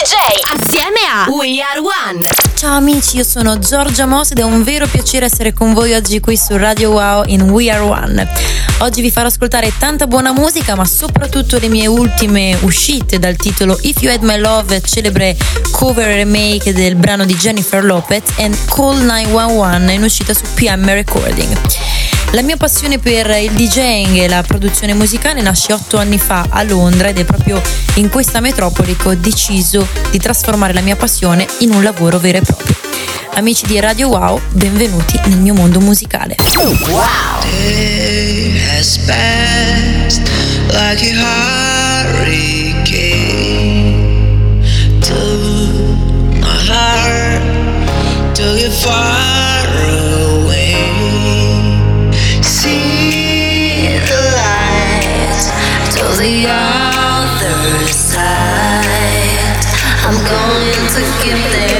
DJ assieme a We Are One. Ciao amici, io sono Giorgia Moss ed è un vero piacere essere con voi oggi qui su Radio Wow in We Are One. Oggi vi farò ascoltare tanta buona musica, ma soprattutto le mie ultime uscite dal titolo If You Had My Love, celebre cover remake del brano di Jennifer Lopez, e Call 911 in uscita su PM Recording. La mia passione per il DJing e la produzione musicale nasce otto anni fa a Londra ed è proprio in questa metropoli che ho deciso di trasformare la mia passione in un lavoro vero e proprio. Amici di Radio Wow, benvenuti nel mio mondo musicale. Wow! far the other side. I'm going to get there.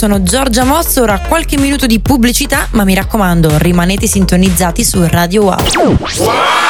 Sono Giorgia Mosso, ora qualche minuto di pubblicità, ma mi raccomando, rimanete sintonizzati su Radio Wow. wow!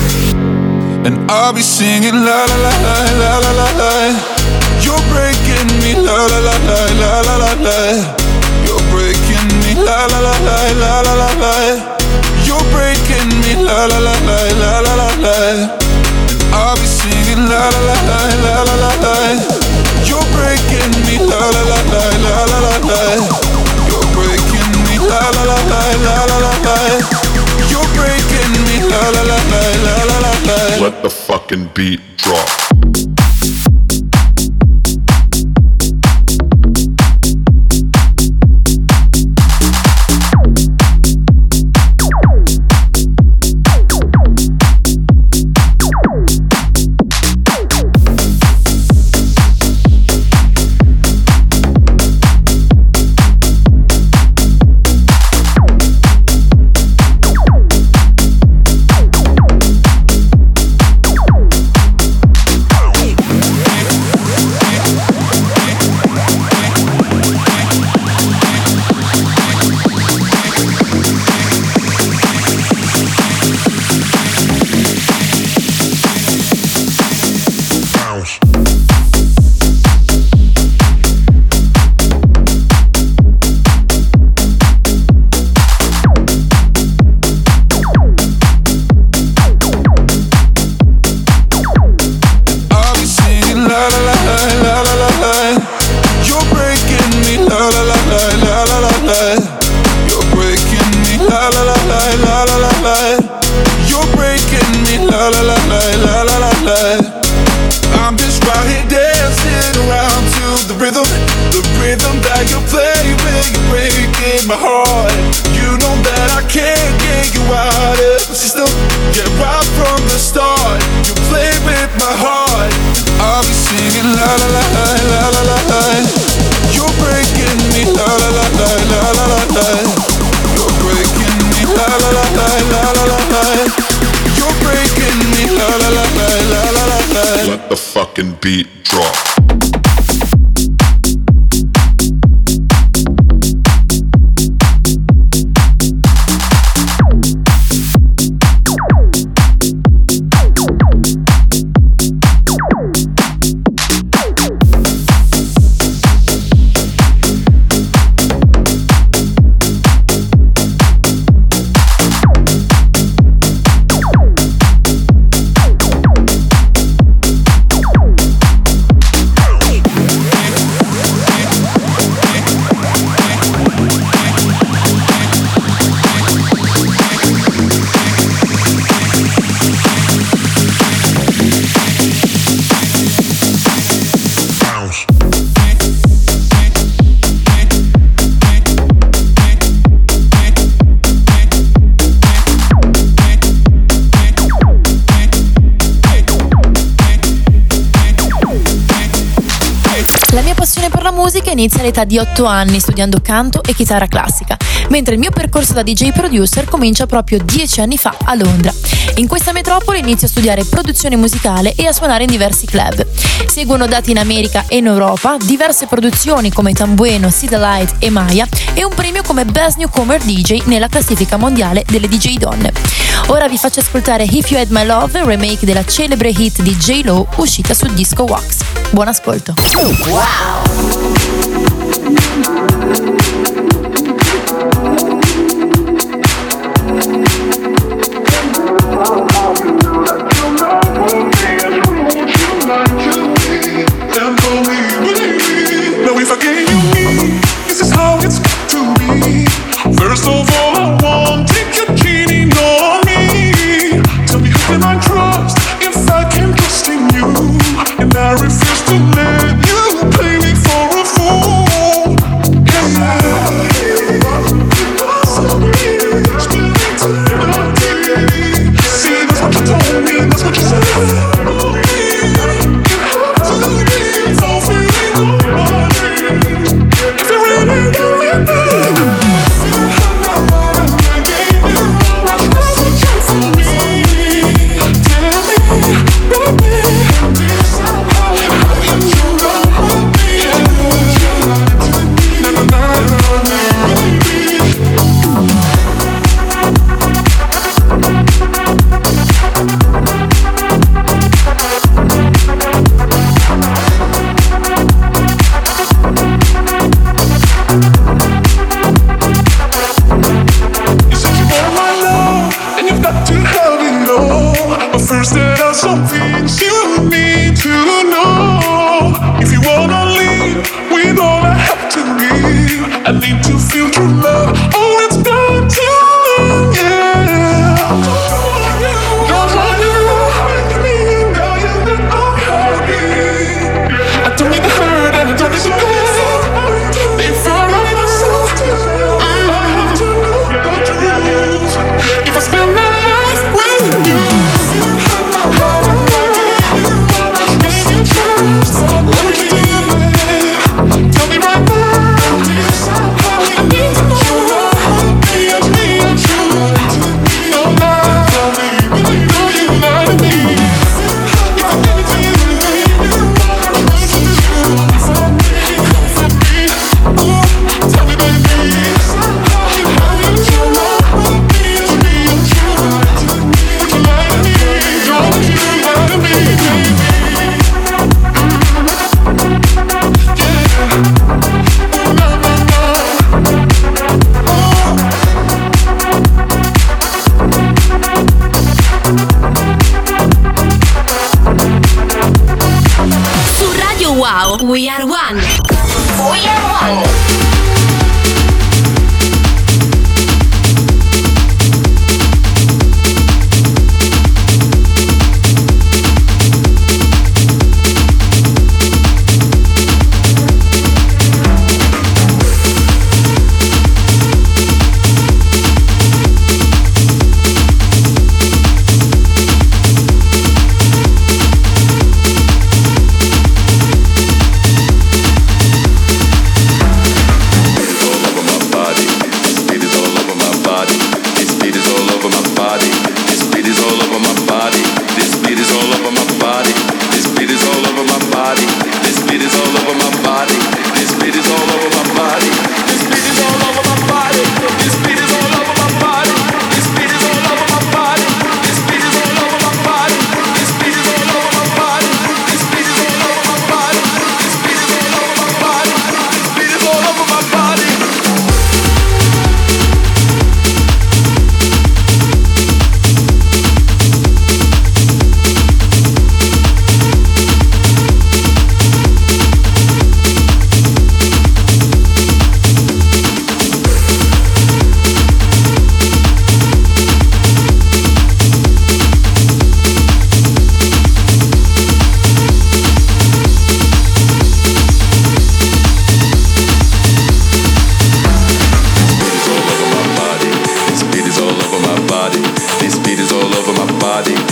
And I'll be singing la la la la la la la la. You're breaking me la la la la la la la la. You're breaking me la la la la la la la la. You're breaking me la la la la la la la la. I'll be singing la la la la la la la la. You're breaking me la la la la la la la la. You're breaking me la la la la la la la la. You're breaking me la la la la. Let the fucking beat drop. let the fucking beat drop. inizia all'età di 8 anni studiando canto e chitarra classica, mentre il mio percorso da DJ producer comincia proprio 10 anni fa a Londra. In questa metropoli inizio a studiare produzione musicale e a suonare in diversi club. Seguono dati in America e in Europa, diverse produzioni come Tambueno, Sid Light e Maya e un premio come Best Newcomer DJ nella classifica mondiale delle DJ donne. Ora vi faccio ascoltare If You Had My Love, remake della celebre hit di J. Lo uscita su Disco Wax. Buon ascolto. Wow! things you need to know. If you wanna leave with all I have to give, I need to feel true love. Oh, it's gone too long, yeah. Don't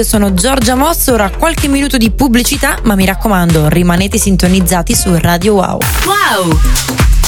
io sono Giorgia Mosso, ora qualche minuto di pubblicità, ma mi raccomando, rimanete sintonizzati su Radio Wow. Wow!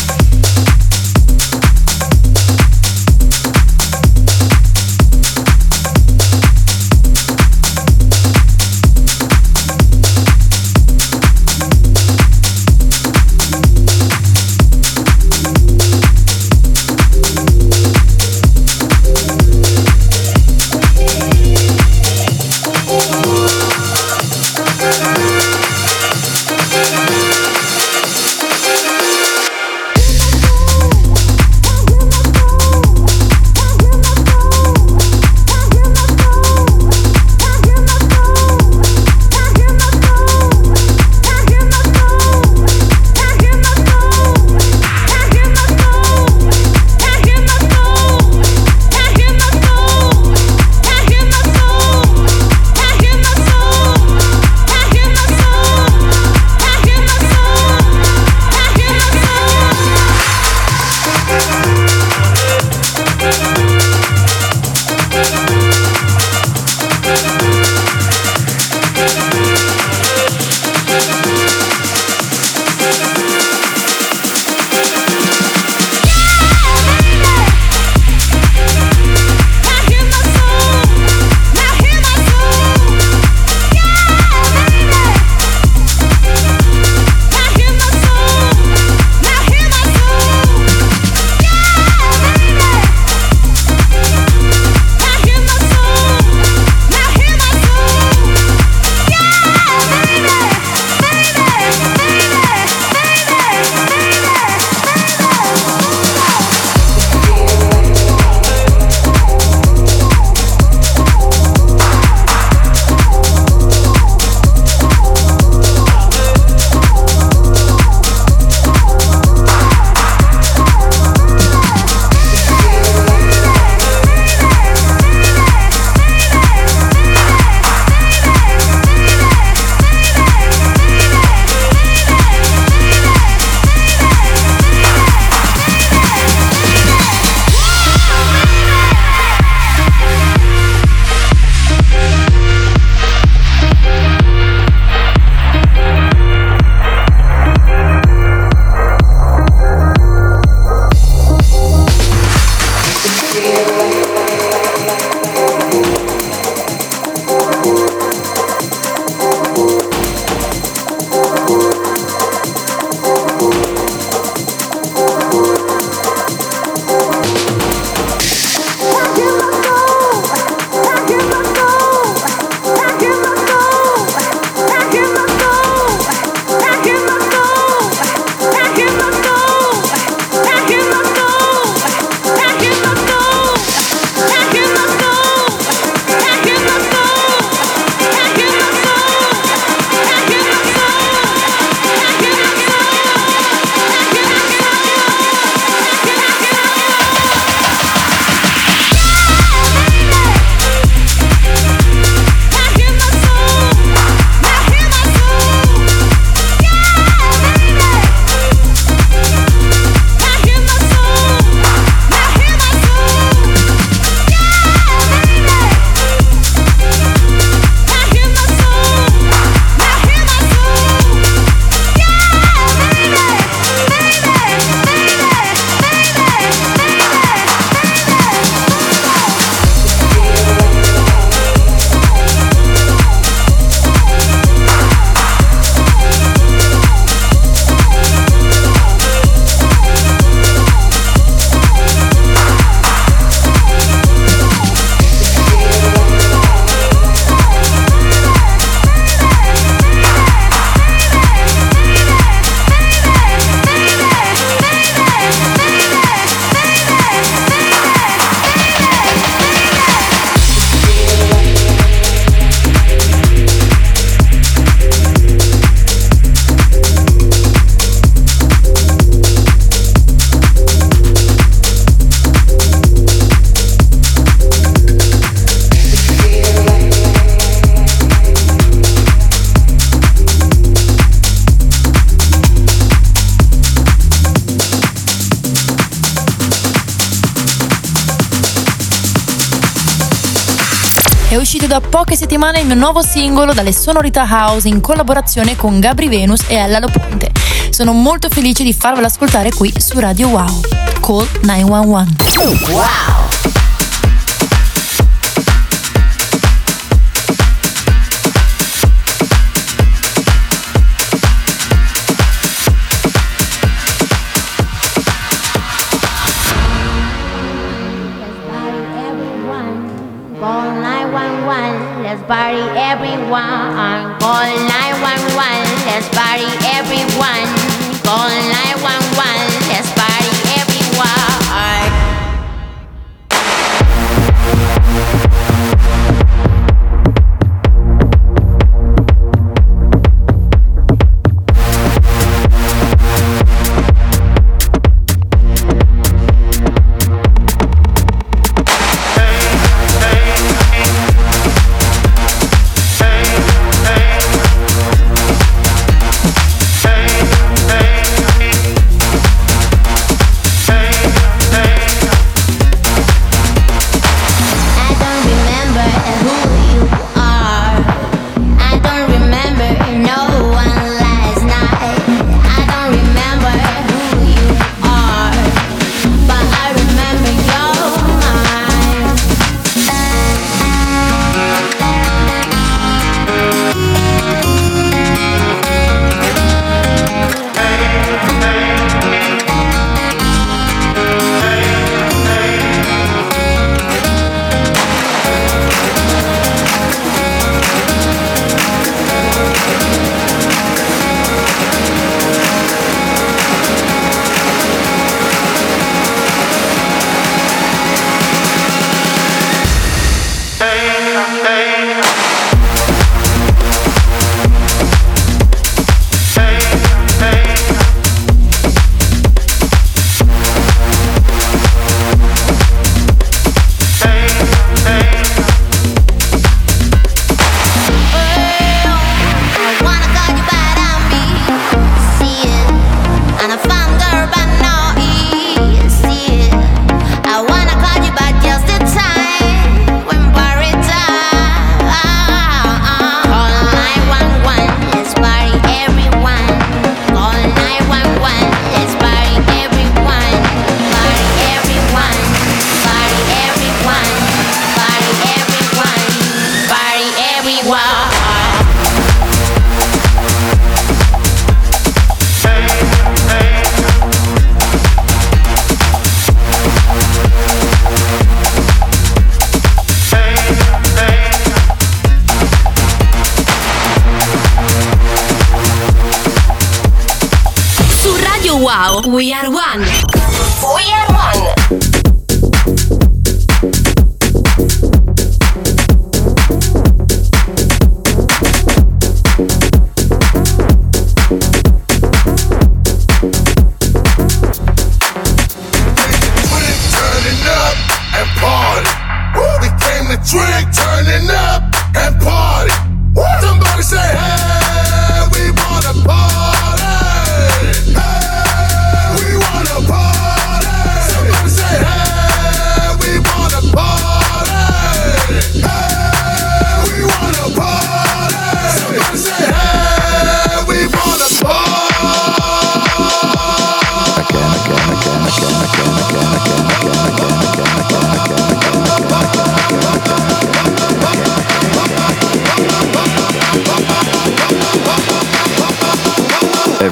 da poche settimane il mio nuovo singolo dalle sonorità house in collaborazione con Gabri Venus e Ella Loponte. Sono molto felice di farvelo ascoltare qui su Radio Wow. Call 911. Wow!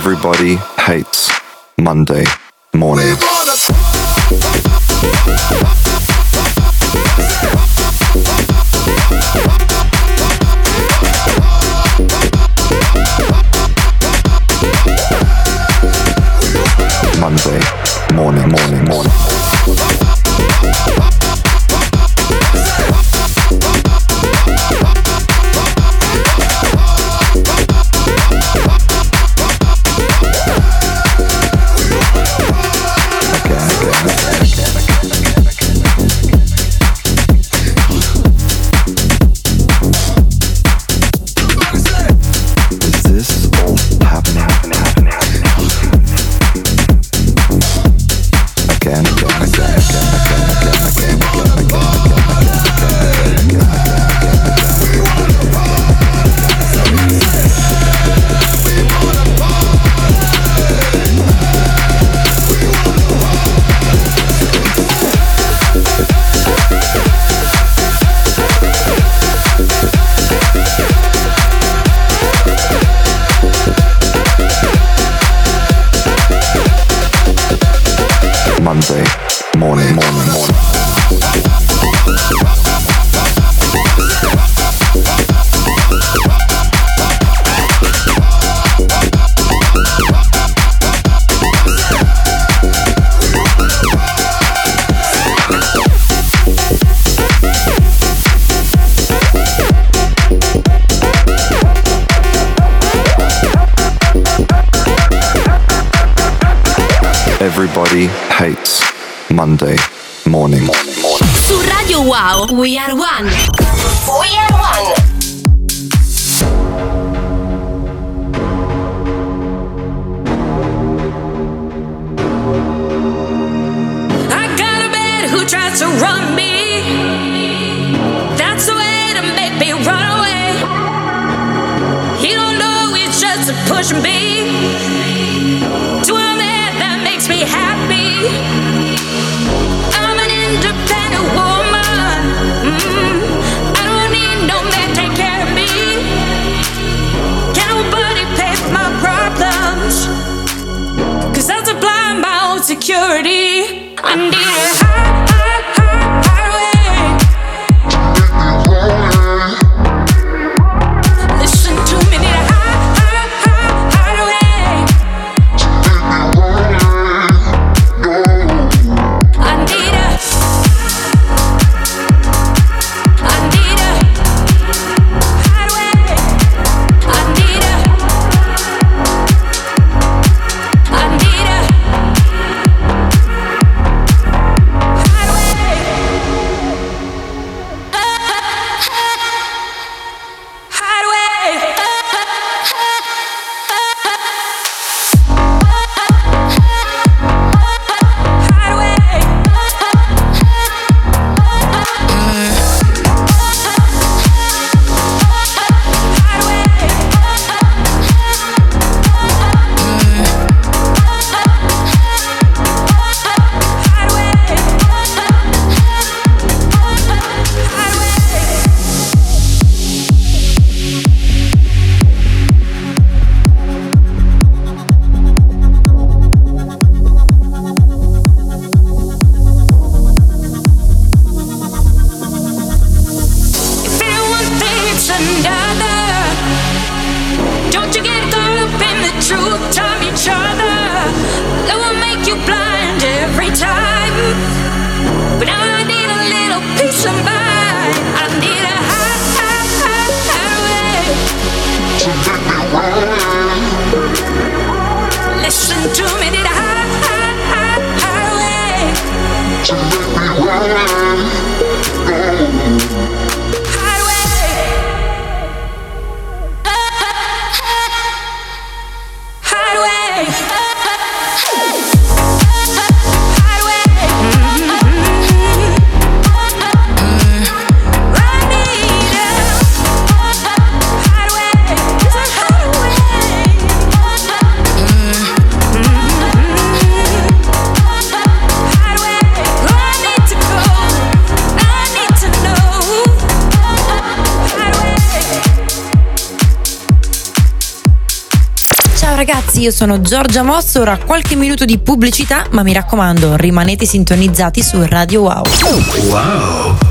Everybody hates Monday morning. Monday morning. Su Radio Wow, we are one. We are one. tries to run me. That's the way to make me run away. He don't know he's just pushing me. one ragazzi, io sono Giorgia Mosso, ora qualche minuto di pubblicità, ma mi raccomando, rimanete sintonizzati su Radio Wow. Wow!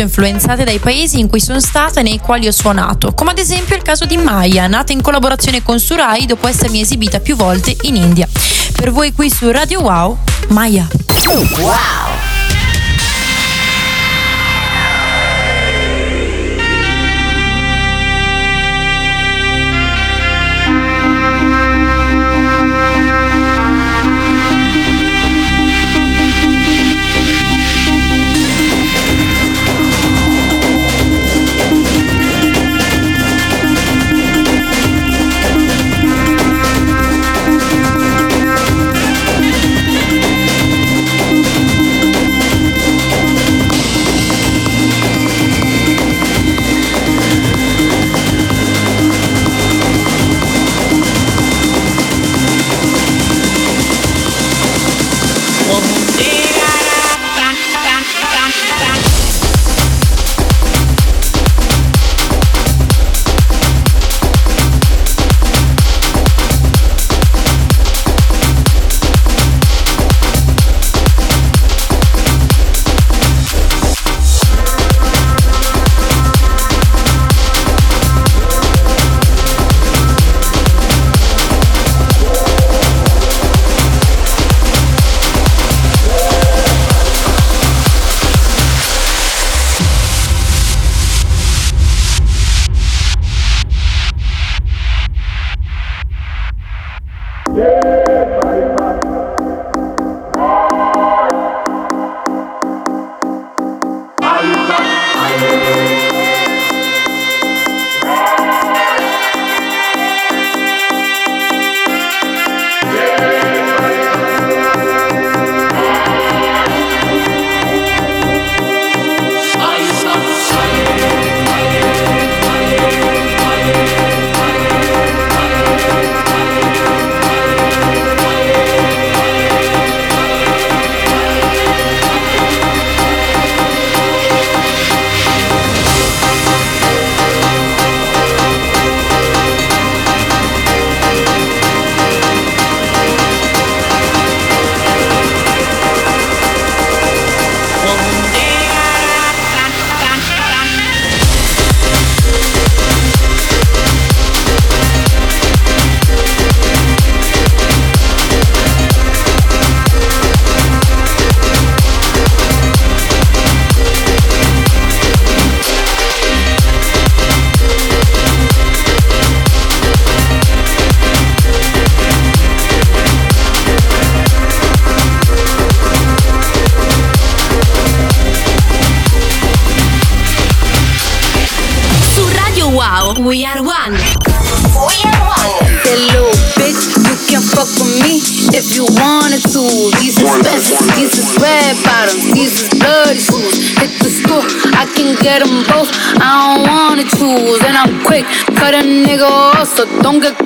spesso influenzate dai paesi in cui sono stata e nei quali ho suonato, come ad esempio il caso di Maya, nata in collaborazione con Surai dopo essermi esibita più volte in India. Per voi qui su Radio Wow, Maya. Wow! don't get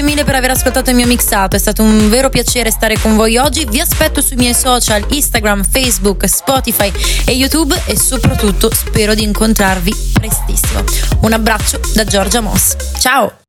grazie mille per aver ascoltato il mio mixato, è stato un vero piacere stare con voi oggi. Vi aspetto sui miei social Instagram, Facebook, Spotify e YouTube e soprattutto spero di incontrarvi prestissimo. Un abbraccio da Giorgia Moss. Ciao!